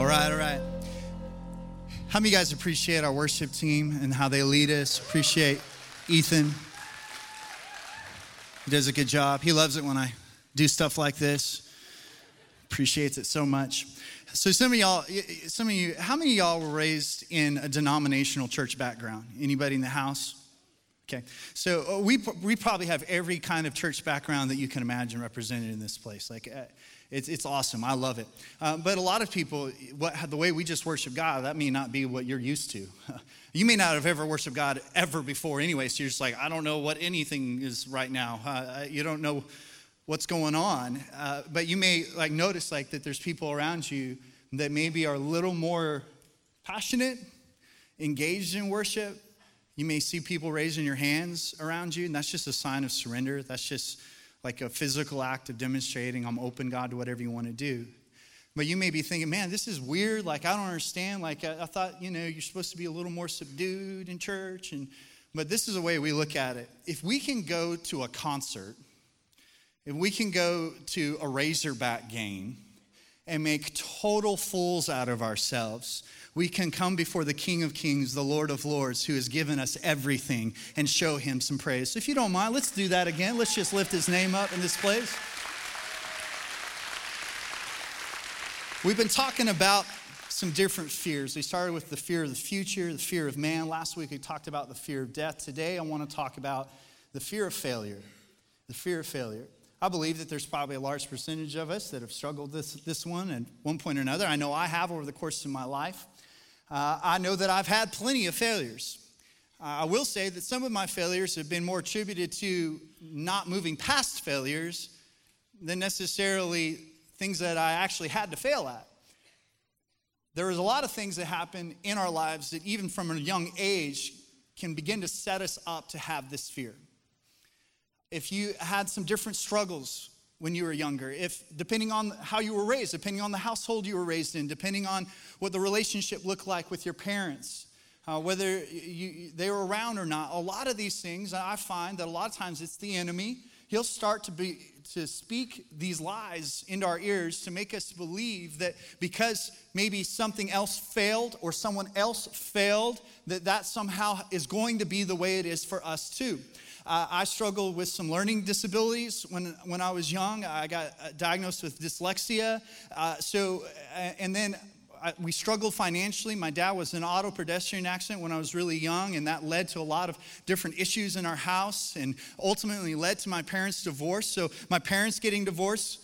All right, all right. How many of you guys appreciate our worship team and how they lead us? Appreciate Ethan. He does a good job. He loves it when I do stuff like this. Appreciates it so much. So some of y'all, some of you, how many of y'all were raised in a denominational church background? Anybody in the house? Okay, so uh, we, we probably have every kind of church background that you can imagine represented in this place. Like, uh, it's, it's awesome. I love it. Uh, but a lot of people, what, the way we just worship God, that may not be what you're used to. you may not have ever worshiped God ever before anyway, so you're just like, I don't know what anything is right now. Uh, you don't know what's going on. Uh, but you may like notice like that there's people around you that maybe are a little more passionate, engaged in worship. You may see people raising your hands around you, and that's just a sign of surrender. That's just like a physical act of demonstrating I'm open, God, to whatever you want to do. But you may be thinking, man, this is weird. Like, I don't understand. Like, I, I thought, you know, you're supposed to be a little more subdued in church. And, but this is the way we look at it. If we can go to a concert, if we can go to a Razorback game and make total fools out of ourselves, we can come before the King of Kings, the Lord of Lords, who has given us everything, and show him some praise. So if you don't mind, let's do that again. Let's just lift his name up in this place. We've been talking about some different fears. We started with the fear of the future, the fear of man. Last week we talked about the fear of death. Today I want to talk about the fear of failure. The fear of failure. I believe that there's probably a large percentage of us that have struggled this, this one at one point or another. I know I have over the course of my life. Uh, I know that I've had plenty of failures. Uh, I will say that some of my failures have been more attributed to not moving past failures than necessarily things that I actually had to fail at. There is a lot of things that happen in our lives that, even from a young age, can begin to set us up to have this fear. If you had some different struggles when you were younger, if depending on how you were raised, depending on the household you were raised in, depending on what the relationship looked like with your parents, uh, whether you, they were around or not, a lot of these things, I find that a lot of times it's the enemy. He'll start to be to speak these lies into our ears to make us believe that because maybe something else failed or someone else failed, that that somehow is going to be the way it is for us too. Uh, I struggled with some learning disabilities when, when I was young. I got uh, diagnosed with dyslexia. Uh, so, uh, and then I, we struggled financially. My dad was in an auto pedestrian accident when I was really young, and that led to a lot of different issues in our house and ultimately led to my parents' divorce. So, my parents getting divorced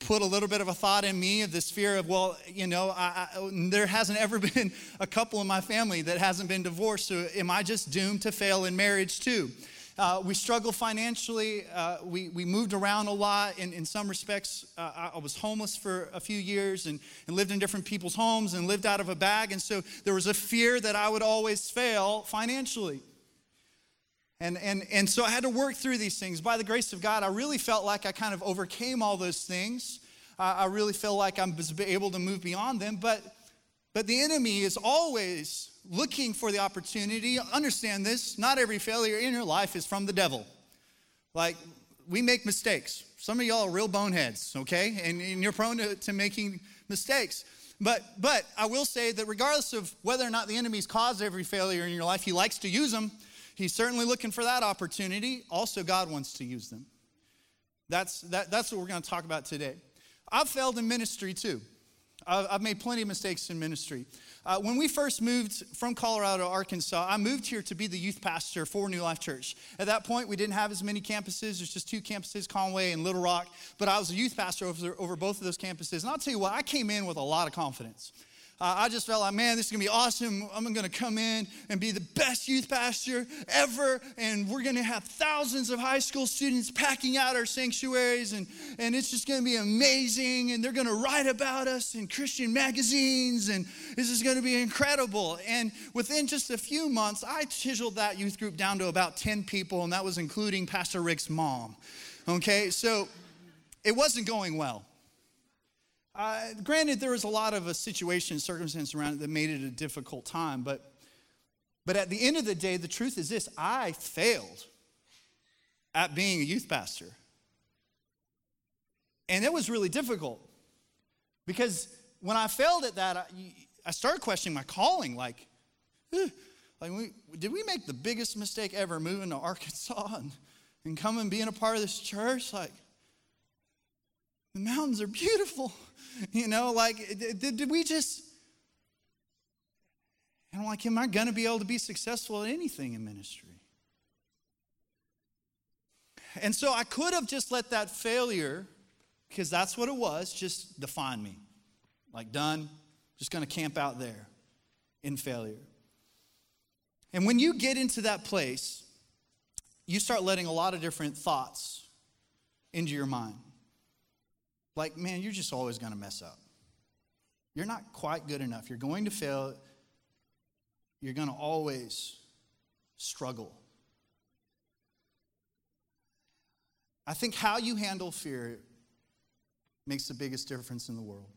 put a little bit of a thought in me of this fear of, well, you know, I, I, there hasn't ever been a couple in my family that hasn't been divorced. So, am I just doomed to fail in marriage too? Uh, we struggled financially. Uh, we, we moved around a lot. In, in some respects, uh, I, was homeless for a few years and, and lived in different people's homes and lived out of a bag. And so there was a fear that I would always fail financially. And, and, and so I had to work through these things. By the grace of God, I really felt like I kind of overcame all those things. I really feel like I was able to move beyond them. But, but the enemy is always looking for the opportunity. Understand this not every failure in your life is from the devil. Like, we make mistakes. Some of y'all are real boneheads, okay? And, and you're prone to, to making mistakes. But, but I will say that regardless of whether or not the enemy's caused every failure in your life, he likes to use them. He's certainly looking for that opportunity. Also, God wants to use them. That's, that, that's what we're going to talk about today. I've failed in ministry too. I've, made plenty of mistakes in ministry. Uh, when we first moved from Colorado to Arkansas, I moved here to be the youth pastor for New Life Church. At that point, we didn't have as many campuses. There's just two campuses, Conway and Little Rock. But I was a youth pastor over, over both of those campuses. And I'll tell you what, I came in with a lot of confidence. I just felt like, man, this is gonna be awesome. I'm gonna come in and be the best youth pastor ever, and we're gonna have thousands of high school students packing out our sanctuaries, and, and it's just gonna be amazing. And they're gonna write about us in Christian magazines, and this is gonna be incredible. And within just a few months, I chiseled that youth group down to about 10 people, and that was including Pastor Rick's mom. Okay, so it wasn't going well. Uh, granted, there was a lot of a situation, and circumstance around it that made it a difficult time, but, but at the end of the day, the truth is this I failed at being a youth pastor. And it was really difficult because when I failed at that, I, I started questioning my calling. Like, like we, did we make the biggest mistake ever moving to Arkansas and, and coming being a part of this church? Like, the mountains are beautiful. You know, like, did, did we just. And I'm like, am I going to be able to be successful at anything in ministry? And so I could have just let that failure, because that's what it was, just define me. Like, done, just going to camp out there in failure. And when you get into that place, you start letting a lot of different thoughts into your mind. Like, man, you're just always going to mess up. You're not quite good enough. You're going to fail. You're going to always struggle. I think how you handle fear makes the biggest difference in the world.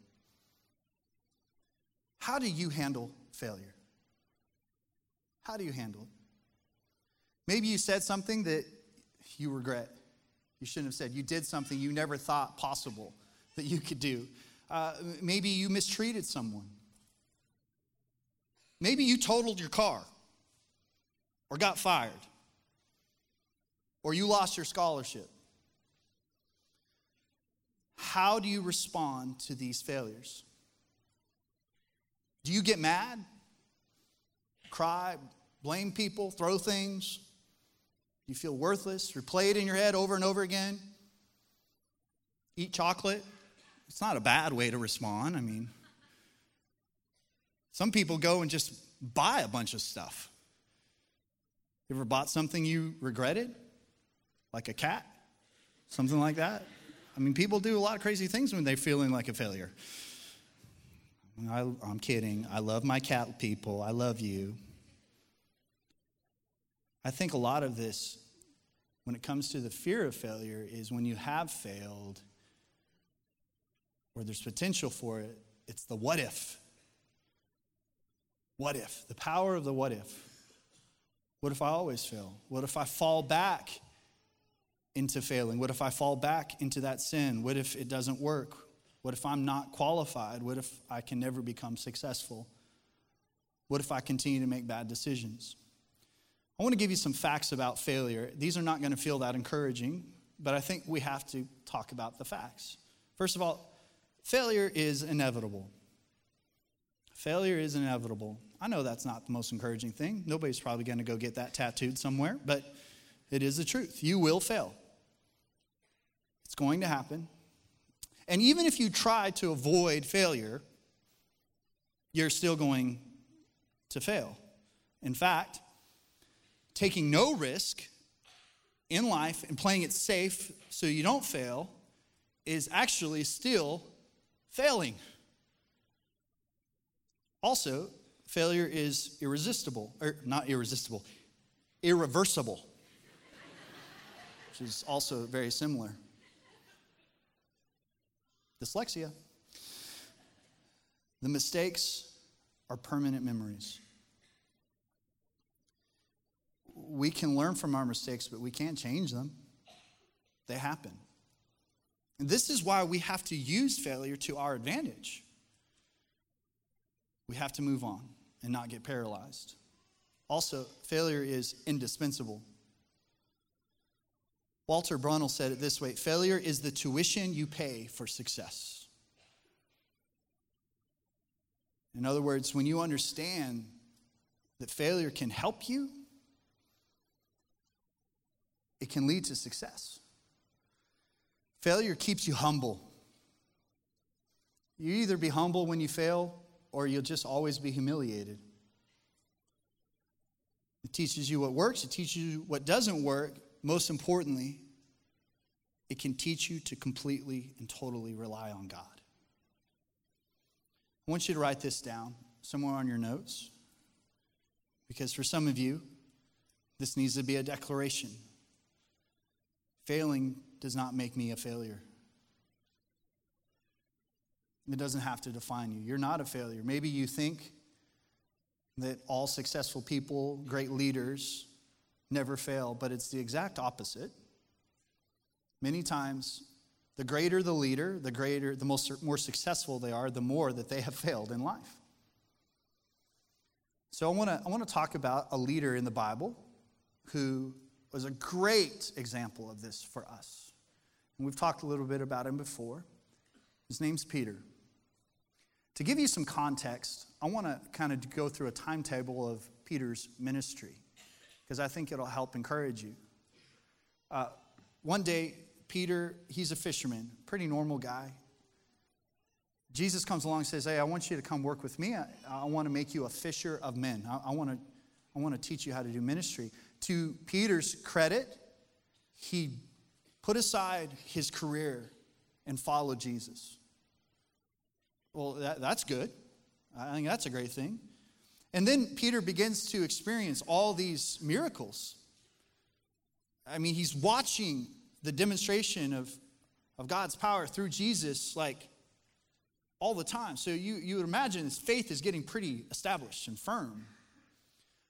How do you handle failure? How do you handle it? Maybe you said something that you regret. You shouldn't have said. You did something you never thought possible that you could do. Uh, maybe you mistreated someone. Maybe you totaled your car or got fired or you lost your scholarship. How do you respond to these failures? Do you get mad, cry, blame people, throw things? Do you feel worthless? Replay it in your head over and over again? Eat chocolate? It's not a bad way to respond. I mean, some people go and just buy a bunch of stuff. You ever bought something you regretted? Like a cat? Something like that? I mean, people do a lot of crazy things when they're feeling like a failure. I, am kidding. I love my cat people. I love you. I think a lot of this, when it comes to the fear of failure, is when you have failed, where there's potential for it, it's the what if. What if? The power of the what if. What if I always fail? What if I fall back into failing? What if I fall back into that sin? What if it doesn't work? What if I'm not qualified? What if I can never become successful? What if I continue to make bad decisions? I want to give you some facts about failure. These are not going to feel that encouraging, but I think we have to talk about the facts. First of all, Failure is inevitable. Failure is inevitable. I know that's not the most encouraging thing. Nobody's probably going to go get that tattooed somewhere, but it is the truth. You will fail. It's going to happen. And even if you try to avoid failure, you're still going to fail. In fact, taking no risk in life and playing it safe so you don't fail is actually still failing. Also, failure is irresistible, or not irresistible, irreversible, which is also very similar. Dyslexia. The mistakes are permanent memories. We can learn from our mistakes, but we can't change them. They happen. And this is why we have to use failure to our advantage. We have to move on and not get paralyzed. Also, failure is indispensable. Walter Brunell said it this way failure is the tuition you pay for success. In other words, when you understand that failure can help you, it can lead to success. Failure keeps you humble. You either be humble when you fail or you'll just always be humiliated. It teaches you what works, it teaches you what doesn't work. Most importantly, it can teach you to completely and totally rely on God. I want you to write this down somewhere on your notes because for some of you, this needs to be a declaration. Failing does not make me a failure. It doesn't have to define you. You're not a failure. Maybe you think that all successful people, great leaders, never fail, but it's the exact opposite. Many times, the greater the leader, the greater, the most, more successful they are, the more that they have failed in life. So I want to I want to talk about a leader in the Bible who was a great example of this for us. And we've talked a little bit about him before. His name's Peter. To give you some context, I want to kind of go through a timetable of Peter's ministry because I think it'll help encourage you. Uh, one day, Peter, he's a fisherman, pretty normal guy. Jesus comes along and says, Hey, I want you to come work with me. I, I want to make you a fisher of men. I, I, want to, I want to teach you how to do ministry. To Peter's credit, he put aside his career and follow Jesus. Well, that, that's good. I think that's a great thing. And then Peter begins to experience all these miracles. I mean, he's watching the demonstration of, of God's power through Jesus like all the time. So you, you would imagine his faith is getting pretty established and firm.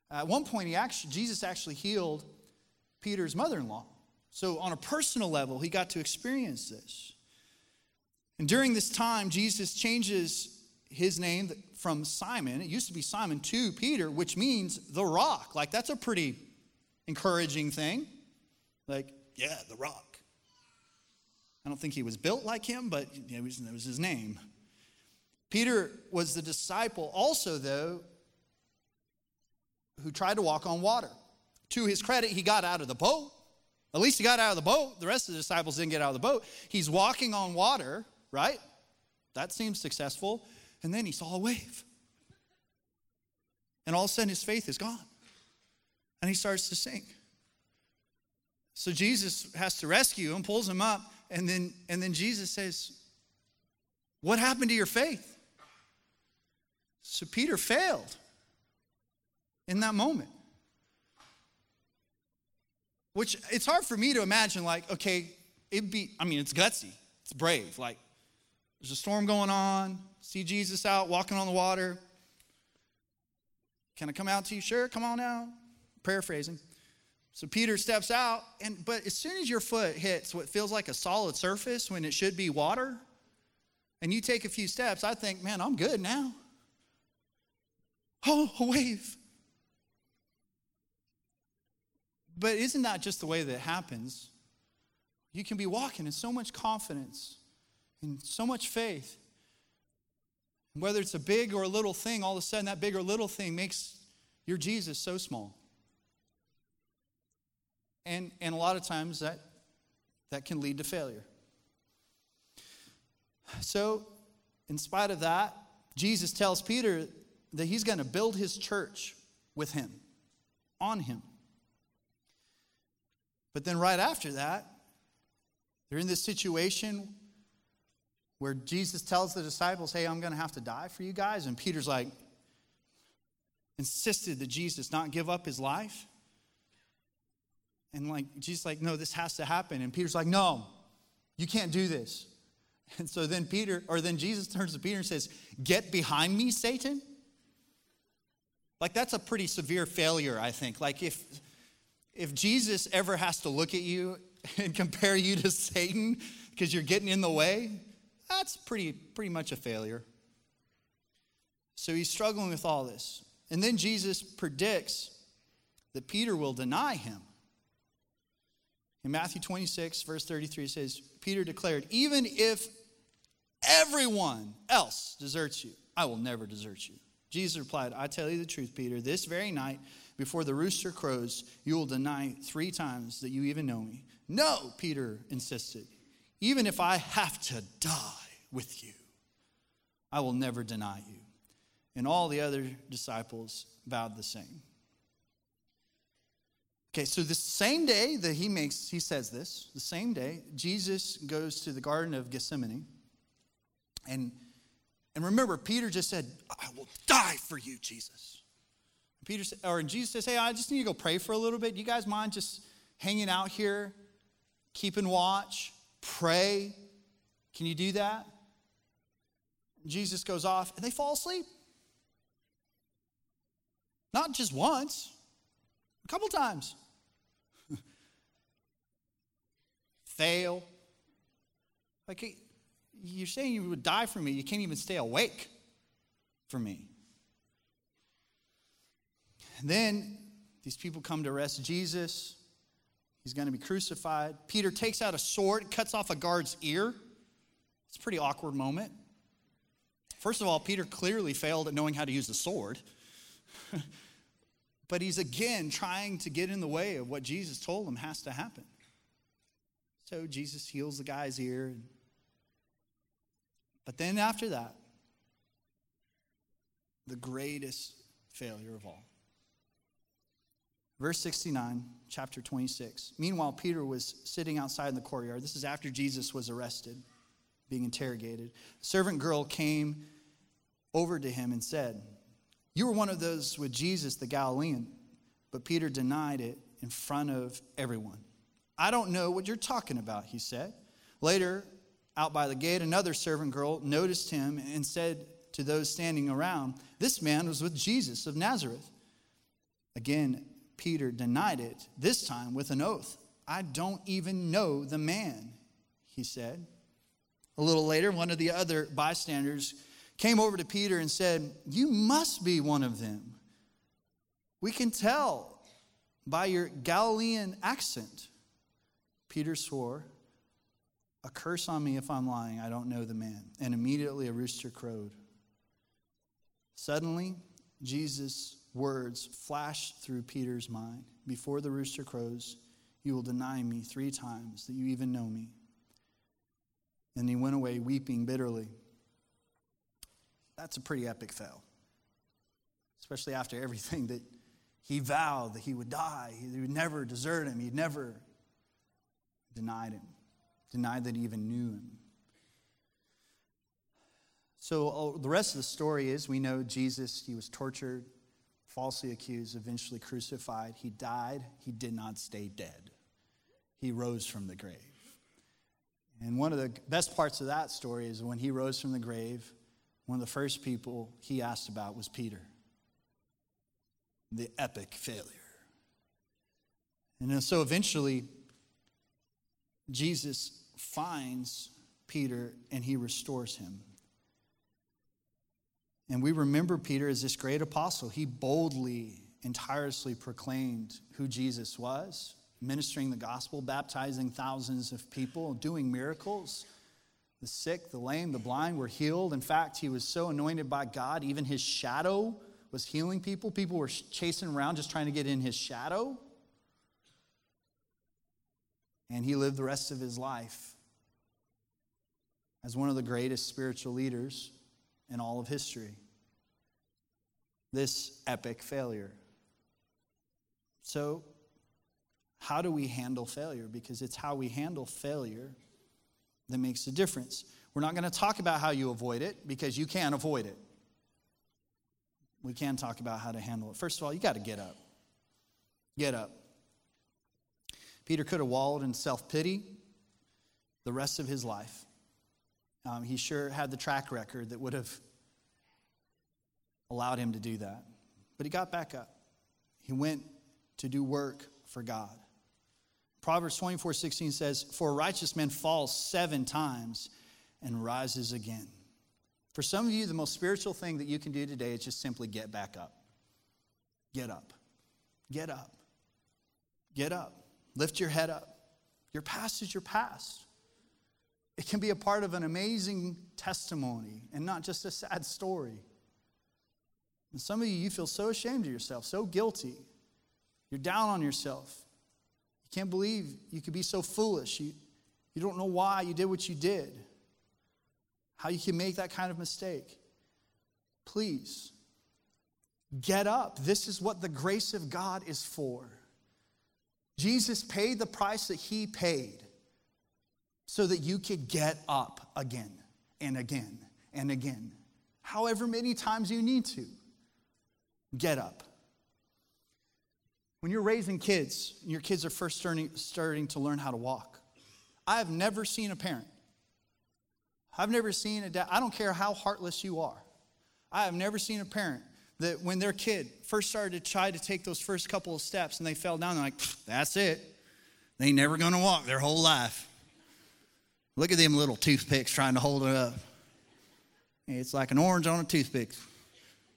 At one point, he actually, Jesus actually healed Peter's mother in law. So, on a personal level, he got to experience this. And during this time, Jesus changes his name from Simon, it used to be Simon, to Peter, which means the rock. Like, that's a pretty encouraging thing. Like, yeah, the rock. I don't think he was built like him, but it was, was his name. Peter was the disciple also, though, who tried to walk on water. To his credit, he got out of the boat. At least he got out of the boat. The rest of the disciples didn't get out of the boat. He's walking on water, right? That seems successful. And then he saw a wave. And all of a sudden, his faith is gone. And he starts to sink. So Jesus has to rescue him, pulls him up, and then, and then Jesus says, What happened to your faith? So Peter failed in that moment. Which it's hard for me to imagine, like, okay, it'd be, I mean, it's gutsy, it's brave. Like, there's a storm going on, see Jesus out walking on the water. Can I come out to you? Sure, come on out. Paraphrasing. So Peter steps out, and but as soon as your foot hits what feels like a solid surface when it should be water, and you take a few steps, I think, man, I'm good now. Oh, a wave. But isn't that just the way that it happens? You can be walking in so much confidence and so much faith. Whether it's a big or a little thing, all of a sudden that big or little thing makes your Jesus so small. And, and a lot of times that, that can lead to failure. So, in spite of that, Jesus tells Peter that he's going to build his church with him, on him. But then, right after that, they're in this situation where Jesus tells the disciples, Hey, I'm going to have to die for you guys. And Peter's like, insisted that Jesus not give up his life. And like, Jesus like, no, this has to happen. And Peter's like, no, you can't do this. And so then Peter, or then Jesus turns to Peter and says, Get behind me, Satan. Like that's a pretty severe failure, I think. Like if if Jesus ever has to look at you and compare you to Satan because you're getting in the way, that's pretty pretty much a failure. So he's struggling with all this. And then Jesus predicts that Peter will deny him. In Matthew 26, verse 33, says, Peter declared, Even if everyone else deserts you, I will never desert you. Jesus replied, I tell you the truth, Peter, this very night, before the rooster crows, you will deny three times that you even know me. No, Peter insisted. Even if I have to die with you, I will never deny you. And all the other disciples vowed the same. Okay, so the same day that he makes, he says this, the same day, Jesus goes to the Garden of Gethsemane and and remember, Peter just said, I will die for you, Jesus. Peter or Jesus says, Hey, I just need to go pray for a little bit. You guys mind just hanging out here, keeping watch, pray? Can you do that? Jesus goes off and they fall asleep. Not just once, a couple times. Fail. Like, you're saying you would die for me. You can't even stay awake for me. And then these people come to arrest Jesus. He's going to be crucified. Peter takes out a sword, cuts off a guard's ear. It's a pretty awkward moment. First of all, Peter clearly failed at knowing how to use the sword. but he's again trying to get in the way of what Jesus told him has to happen. So Jesus heals the guy's ear. But then after that, the greatest failure of all. Verse 69, chapter 26. Meanwhile, Peter was sitting outside in the courtyard. This is after Jesus was arrested, being interrogated. A servant girl came over to him and said, You were one of those with Jesus, the Galilean. But Peter denied it in front of everyone. I don't know what you're talking about, he said. Later, out by the gate, another servant girl noticed him and said to those standing around, This man was with Jesus of Nazareth. Again, Peter denied it, this time with an oath. I don't even know the man, he said. A little later, one of the other bystanders came over to Peter and said, You must be one of them. We can tell by your Galilean accent. Peter swore, A curse on me if I'm lying. I don't know the man. And immediately a rooster crowed. Suddenly, Jesus' words flashed through Peter's mind. Before the rooster crows, you will deny me three times that you even know me. And he went away weeping bitterly. That's a pretty epic fail, especially after everything that he vowed that he would die. He would never desert him. He'd never denied him, denied that he even knew him. So oh, the rest of the story is we know Jesus, he was tortured, falsely accused, eventually crucified. He died. He did not stay dead. He rose from the grave. And one of the best parts of that story is when he rose from the grave, one of the first people he asked about was Peter, the epic failure. And so eventually, Jesus finds Peter and he restores him. And we remember Peter as this great apostle. He boldly and tirelessly proclaimed who Jesus was, ministering the gospel, baptizing thousands of people, doing miracles. The sick, the lame, the blind were healed. In fact, he was so anointed by God, even his shadow was healing people. People were chasing around just trying to get in his shadow. And he lived the rest of his life as one of the greatest spiritual leaders in all of history. This epic failure. So, how do we handle failure? Because it's how we handle failure that makes a difference. We're not going to talk about how you avoid it because you can't avoid it. We can talk about how to handle it. First of all, you got to get up. Get up. Peter could have wallowed in self pity the rest of his life. Um, he sure had the track record that would have allowed him to do that. But he got back up. He went to do work for God. Proverbs 24 16 says, For a righteous man falls seven times and rises again. For some of you, the most spiritual thing that you can do today is just simply get back up. Get up. Get up. Get up. Lift your head up. Your past is your past. It can be a part of an amazing testimony and not just a sad story. And some of you, you feel so ashamed of yourself, so guilty. You're down on yourself. You can't believe you could be so foolish. You, you don't know why you did what you did, how you can make that kind of mistake. Please, get up. This is what the grace of God is for. Jesus paid the price that he paid so that you could get up again and again and again, however many times you need to. Get up. When you're raising kids, and your kids are first starting, starting to learn how to walk. I have never seen a parent. I've never seen a dad. I don't care how heartless you are. I have never seen a parent that when their kid first started to try to take those first couple of steps and they fell down, they're like, that's it. They ain't never gonna walk their whole life. Look at them little toothpicks trying to hold it up. It's like an orange on a toothpick.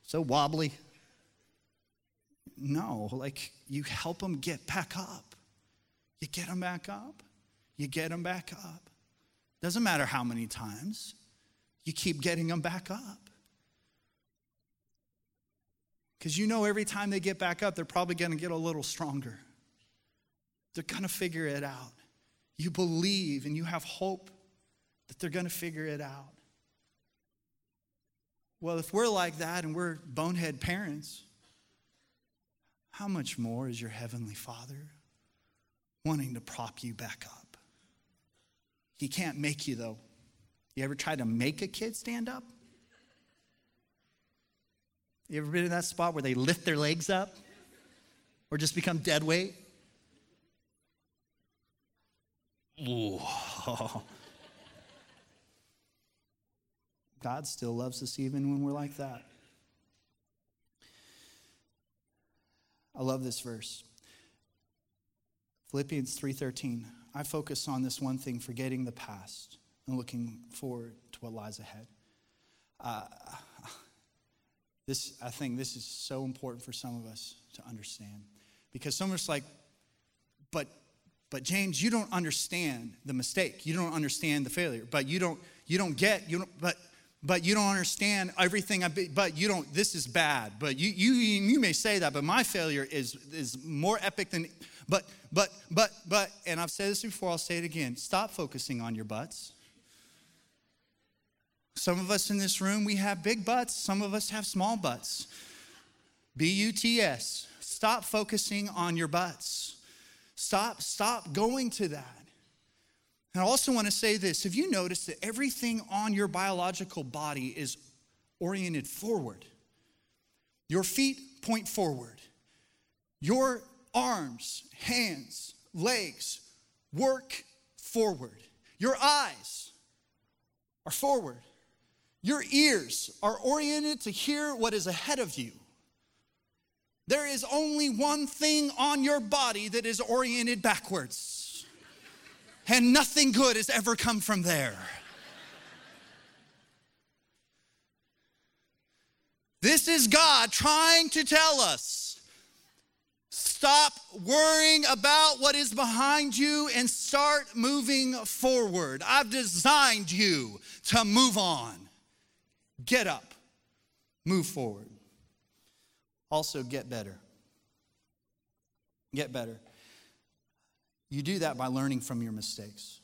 So wobbly. No, like you help them get back up. You get them back up. You get them back up. Doesn't matter how many times, you keep getting them back up. Because you know every time they get back up, they're probably going to get a little stronger. They're going to figure it out. You believe and you have hope that they're going to figure it out. Well, if we're like that and we're bonehead parents, how much more is your Heavenly Father wanting to prop you back up? He can't make you, though. You ever try to make a kid stand up? You ever been in that spot where they lift their legs up or just become dead weight? God still loves us even when we're like that. I love this verse. Philippians 3:13. I focus on this one thing, forgetting the past and looking forward to what lies ahead. Uh, this, I think this is so important for some of us to understand. Because some of us like, but but James, you don't understand the mistake. You don't understand the failure. But you don't, you don't get, you don't, but but you don't understand everything I but you don't this is bad. But you you you may say that, but my failure is is more epic than but but but but and I've said this before, I'll say it again. Stop focusing on your butts. Some of us in this room, we have big butts. Some of us have small butts. B U T S. Stop focusing on your butts. Stop, stop going to that. And I also want to say this have you noticed that everything on your biological body is oriented forward? Your feet point forward, your arms, hands, legs work forward, your eyes are forward. Your ears are oriented to hear what is ahead of you. There is only one thing on your body that is oriented backwards, and nothing good has ever come from there. This is God trying to tell us stop worrying about what is behind you and start moving forward. I've designed you to move on. Get up, move forward. Also, get better. Get better. You do that by learning from your mistakes.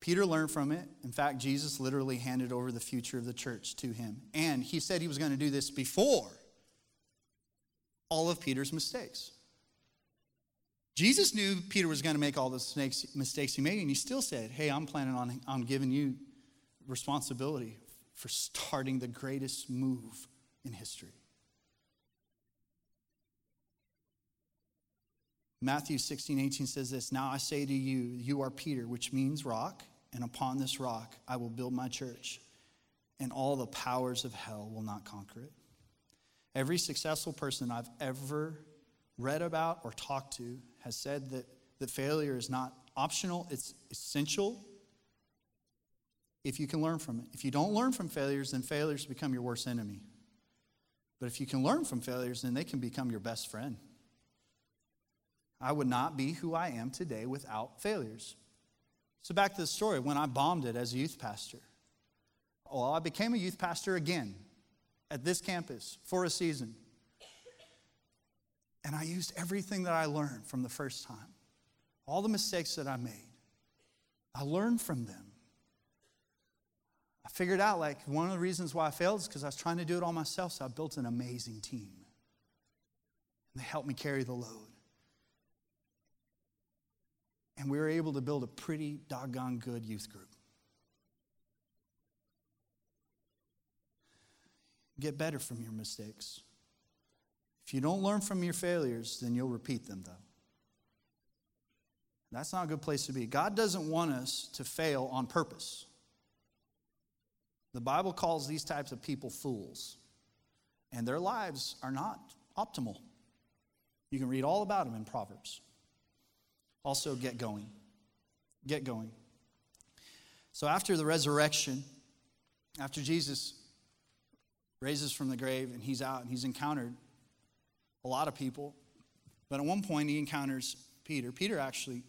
Peter learned from it. In fact, Jesus literally handed over the future of the church to him. And he said he was going to do this before all of Peter's mistakes. Jesus knew Peter was going to make all the mistakes he made, and he still said, Hey, I'm planning on, on giving you responsibility for starting the greatest move in history. Matthew 16, 18 says this Now I say to you, you are Peter, which means rock, and upon this rock I will build my church, and all the powers of hell will not conquer it. Every successful person I've ever read about or talked to has said that, that failure is not optional, it's essential if you can learn from it. If you don't learn from failures, then failures become your worst enemy. But if you can learn from failures, then they can become your best friend. I would not be who I am today without failures. So, back to the story when I bombed it as a youth pastor. Well, I became a youth pastor again at this campus for a season. And I used everything that I learned from the first time, all the mistakes that I made. I learned from them. I figured out like one of the reasons why I failed is because I was trying to do it all myself, so I built an amazing team. And they helped me carry the load. And we were able to build a pretty doggone good youth group. Get better from your mistakes. If you don't learn from your failures, then you'll repeat them, though. That's not a good place to be. God doesn't want us to fail on purpose. The Bible calls these types of people fools, and their lives are not optimal. You can read all about them in Proverbs. Also, get going. Get going. So after the resurrection, after Jesus raises from the grave and he's out and he's encountered a lot of people, but at one point he encounters Peter. Peter actually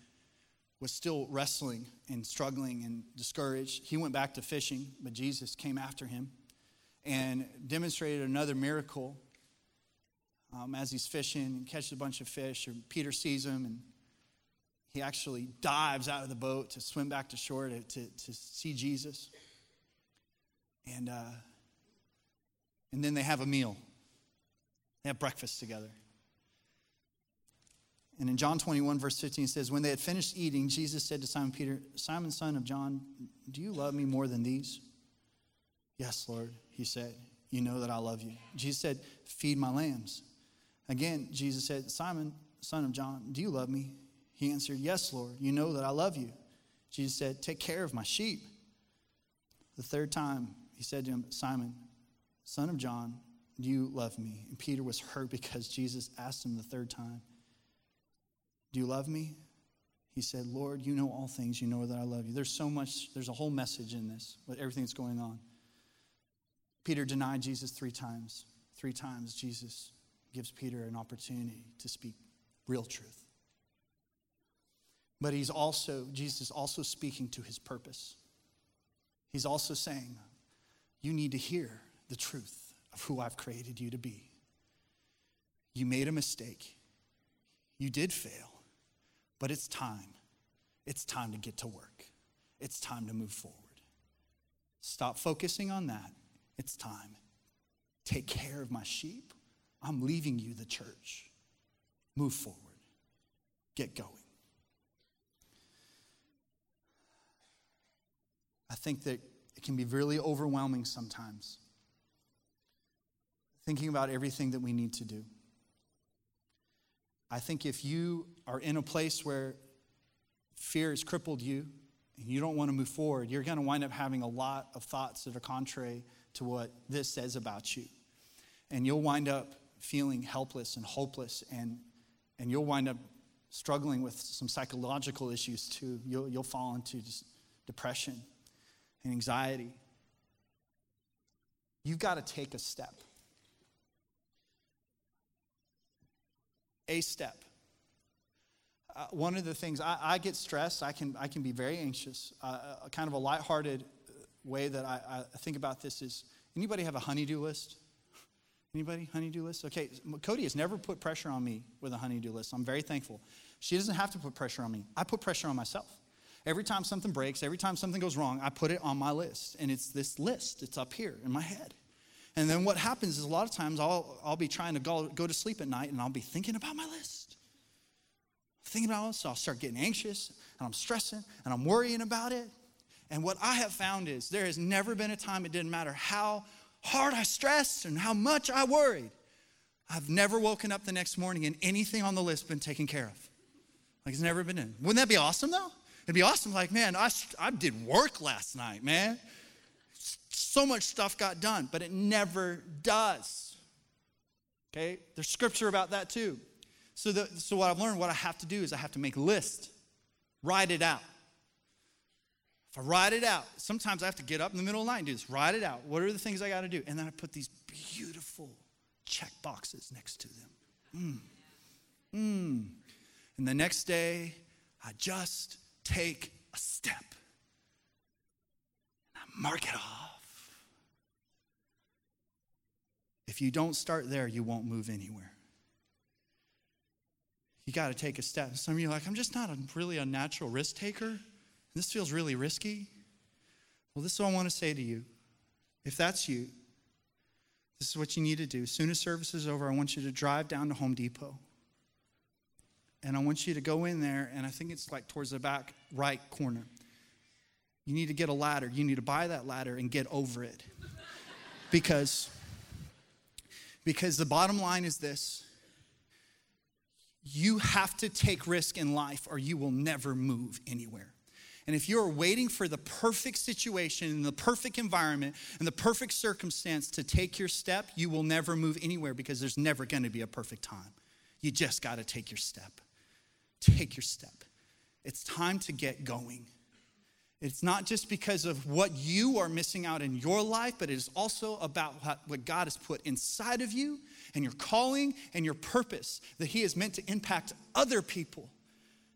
was still wrestling and struggling and discouraged. He went back to fishing, but Jesus came after him and demonstrated another miracle um, as he's fishing and catches a bunch of fish. And Peter sees him and he actually dives out of the boat to swim back to shore to, to, to see Jesus. And, uh, and then they have a meal, they have breakfast together. And in John 21, verse 15, it says, When they had finished eating, Jesus said to Simon Peter, Simon, son of John, do you love me more than these? Yes, Lord, he said. You know that I love you. Jesus said, Feed my lambs. Again, Jesus said, Simon, son of John, do you love me? He answered, Yes, Lord, you know that I love you. Jesus said, Take care of my sheep. The third time, he said to him, Simon, son of John, do you love me? And Peter was hurt because Jesus asked him the third time, Do you love me? He said, Lord, you know all things. You know that I love you. There's so much, there's a whole message in this, with everything that's going on. Peter denied Jesus three times. Three times, Jesus gives Peter an opportunity to speak real truth. But he's also, Jesus is also speaking to his purpose. He's also saying, You need to hear the truth of who I've created you to be. You made a mistake. You did fail, but it's time. It's time to get to work. It's time to move forward. Stop focusing on that. It's time. Take care of my sheep. I'm leaving you, the church. Move forward. Get going. I think that it can be really overwhelming sometimes. Thinking about everything that we need to do. I think if you are in a place where fear has crippled you and you don't want to move forward, you're going to wind up having a lot of thoughts that are contrary to what this says about you. And you'll wind up feeling helpless and hopeless, and, and you'll wind up struggling with some psychological issues too. You'll, you'll fall into depression and anxiety, you've got to take a step. A step. Uh, one of the things I, I, get stressed, I can, I can be very anxious. Uh, a kind of a lighthearted way that I, I think about this is anybody have a honey-do list? Anybody honey-do list? Okay, Cody has never put pressure on me with a honey-do list. I'm very thankful. She doesn't have to put pressure on me. I put pressure on myself. Every time something breaks, every time something goes wrong, I put it on my list. And it's this list, it's up here in my head. And then what happens is a lot of times I'll, I'll be trying to go, go to sleep at night and I'll be thinking about my list. Thinking about it, so I'll start getting anxious and I'm stressing and I'm worrying about it. And what I have found is there has never been a time it didn't matter how hard I stressed and how much I worried. I've never woken up the next morning and anything on the list been taken care of. Like it's never been in. Wouldn't that be awesome though? It'd be awesome. Like, man, I, I did work last night, man. So much stuff got done, but it never does. Okay? There's scripture about that too. So, the, so what I've learned, what I have to do is I have to make a list, write it out. If I write it out, sometimes I have to get up in the middle of the night and do this. Write it out. What are the things I got to do? And then I put these beautiful check boxes next to them. Mm. Mm. And the next day, I just take a step. And I mark it off. If you don't start there, you won't move anywhere. You got to take a step. Some of you are like, I'm just not a, really a natural risk taker. This feels really risky. Well, this is what I want to say to you. If that's you, this is what you need to do. As soon as service is over, I want you to drive down to Home Depot. And I want you to go in there, and I think it's like towards the back right corner. You need to get a ladder. You need to buy that ladder and get over it. because, because the bottom line is this you have to take risk in life or you will never move anywhere. And if you're waiting for the perfect situation and the perfect environment and the perfect circumstance to take your step, you will never move anywhere because there's never going to be a perfect time. You just got to take your step take your step. It's time to get going. It's not just because of what you are missing out in your life, but it is also about what God has put inside of you and your calling and your purpose that He is meant to impact other people,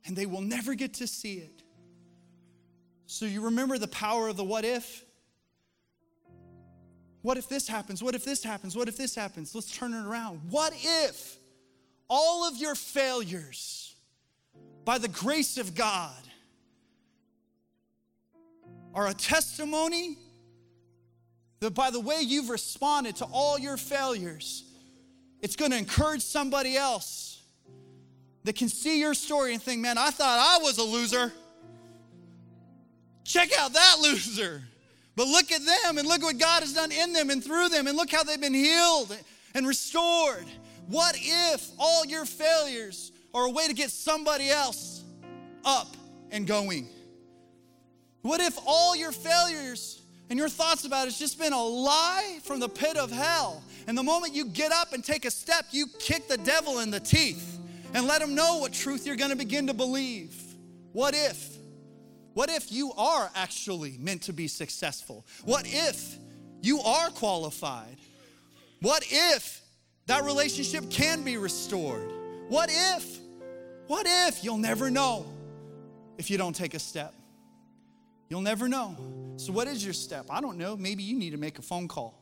and they will never get to see it. So you remember the power of the what if? What if this happens? What if this happens? What if this happens? Let's turn it around. What if all of your failures, by the grace of God, are a testimony that by the way you've responded to all your failures, it's going to encourage somebody else that can see your story and think, man, I thought I was a loser. Check out that loser. But look at them and look what God has done in them and through them and look how they've been healed and restored. What if all your failures are a way to get somebody else up and going? What if all your failures and your thoughts about it's just been a lie from the pit of hell? And the moment you get up and take a step, you kick the devil in the teeth and let him know what truth you're going to begin to believe. What if? What if you are actually meant to be successful? What if you are qualified? What if that relationship can be restored? What if? What if? You'll never know if you don't take a step. You'll never know. So, what is your step? I don't know. Maybe you need to make a phone call.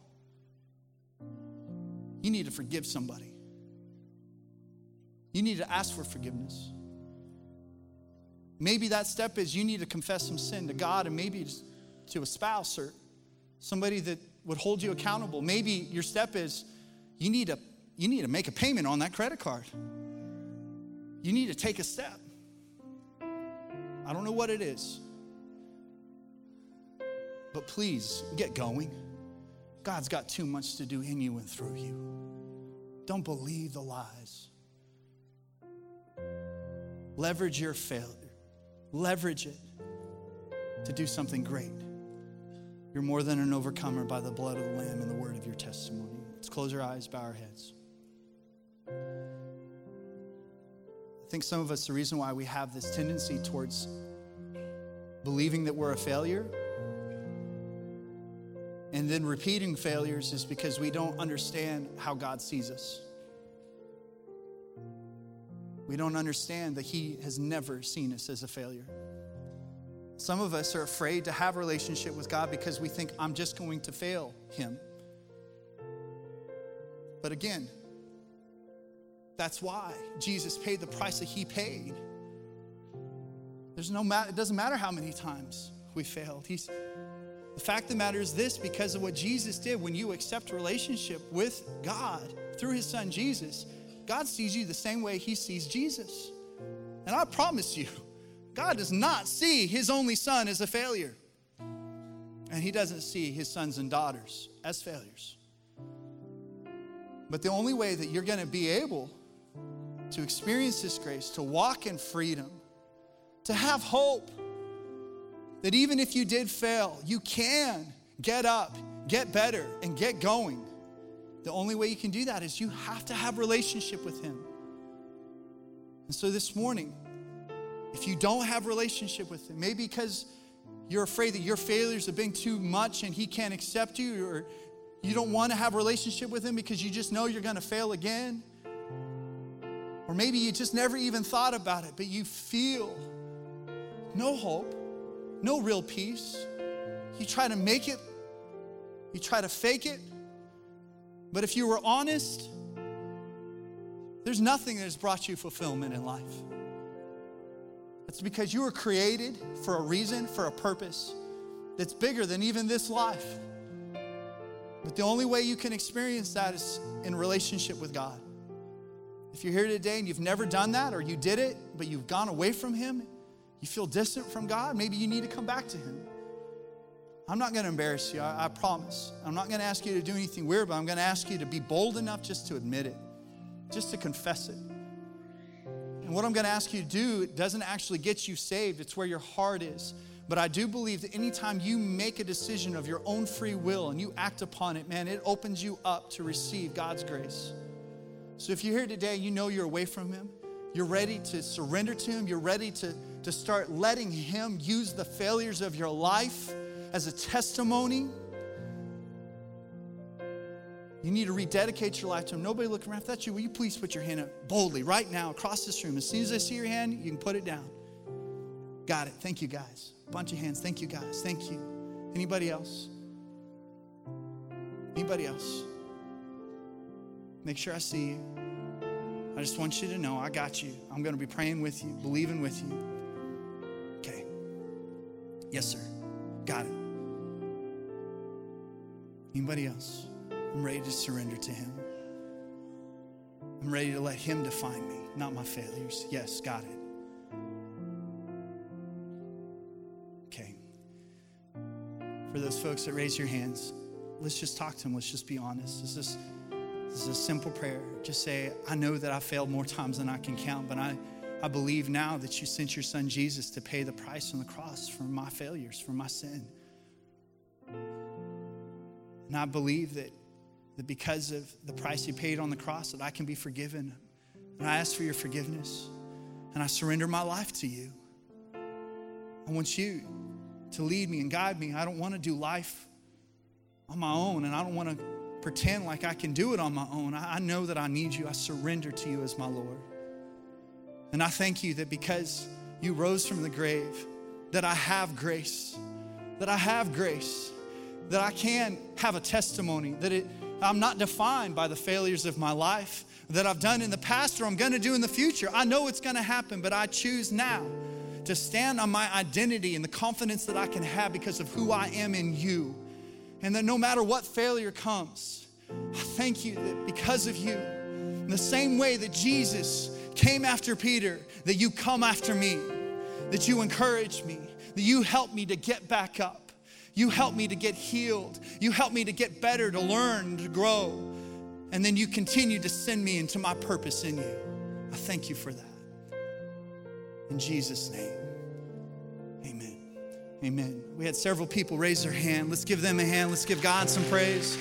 You need to forgive somebody. You need to ask for forgiveness. Maybe that step is you need to confess some sin to God and maybe to a spouse or somebody that would hold you accountable. Maybe your step is you need to you need to make a payment on that credit card. You need to take a step. I don't know what it is. But please get going. God's got too much to do in you and through you. Don't believe the lies. Leverage your failure, leverage it to do something great. You're more than an overcomer by the blood of the Lamb and the word of your testimony. Let's close our eyes, bow our heads. Think some of us, the reason why we have this tendency towards believing that we're a failure and then repeating failures is because we don't understand how God sees us. We don't understand that He has never seen us as a failure. Some of us are afraid to have a relationship with God because we think, I'm just going to fail Him. But again, that's why Jesus paid the price that He paid. There's no matter, it doesn't matter how many times we failed. He's the fact of the matter is this because of what Jesus did when you accept relationship with God through his son Jesus, God sees you the same way he sees Jesus. And I promise you, God does not see his only son as a failure. And he doesn't see his sons and daughters as failures. But the only way that you're going to be able to experience this grace, to walk in freedom, to have hope, that even if you did fail, you can get up, get better, and get going. The only way you can do that is you have to have relationship with him. And so this morning, if you don't have relationship with him, maybe because you're afraid that your failures have been too much and he can't accept you or you don't want to have relationship with him because you just know you're going to fail again. Or maybe you just never even thought about it, but you feel no hope no real peace. You try to make it, you try to fake it. But if you were honest, there's nothing that has brought you fulfillment in life. It's because you were created for a reason, for a purpose that's bigger than even this life. But the only way you can experience that is in relationship with God. If you're here today and you've never done that, or you did it, but you've gone away from Him, you feel distant from God, maybe you need to come back to Him. I'm not going to embarrass you, I, I promise. I'm not going to ask you to do anything weird, but I'm going to ask you to be bold enough just to admit it, just to confess it. And what I'm going to ask you to do doesn't actually get you saved, it's where your heart is. But I do believe that anytime you make a decision of your own free will and you act upon it, man, it opens you up to receive God's grace. So if you're here today, you know you're away from Him, you're ready to surrender to Him, you're ready to, to start letting Him use the failures of your life as a testimony. You need to rededicate your life to Him. Nobody looking around. If that's you, will you please put your hand up boldly right now across this room? As soon as I see your hand, you can put it down. Got it. Thank you, guys. Bunch of hands. Thank you, guys. Thank you. Anybody else? Anybody else? Make sure I see you. I just want you to know I got you. I'm going to be praying with you, believing with you. Okay. Yes, sir. Got it. Anybody else? I'm ready to surrender to Him. I'm ready to let Him define me, not my failures. Yes, got it. Okay. For those folks that raise your hands, let's just talk to Him. Let's just be honest. Is, this is a simple prayer. Just say, I know that I failed more times than I can count, but I, I believe now that you sent your Son Jesus to pay the price on the cross for my failures, for my sin. And I believe that that because of the price you paid on the cross that I can be forgiven. And I ask for your forgiveness and I surrender my life to you. I want you to lead me and guide me. I don't want to do life on my own and I don't want to pretend like I can do it on my own. I know that I need you. I surrender to you as my Lord. And I thank you that because you rose from the grave, that I have grace, that I have grace, that I can have a testimony, that it I'm not defined by the failures of my life that I've done in the past or I'm going to do in the future. I know it's going to happen, but I choose now to stand on my identity and the confidence that I can have because of who I am in you. And that no matter what failure comes, I thank you that because of you, in the same way that Jesus came after Peter, that you come after me, that you encourage me, that you help me to get back up you help me to get healed. You help me to get better, to learn, to grow. And then you continue to send me into my purpose in you. I thank you for that. In Jesus' name. Amen. We had several people raise their hand. Let's give them a hand. Let's give God some praise.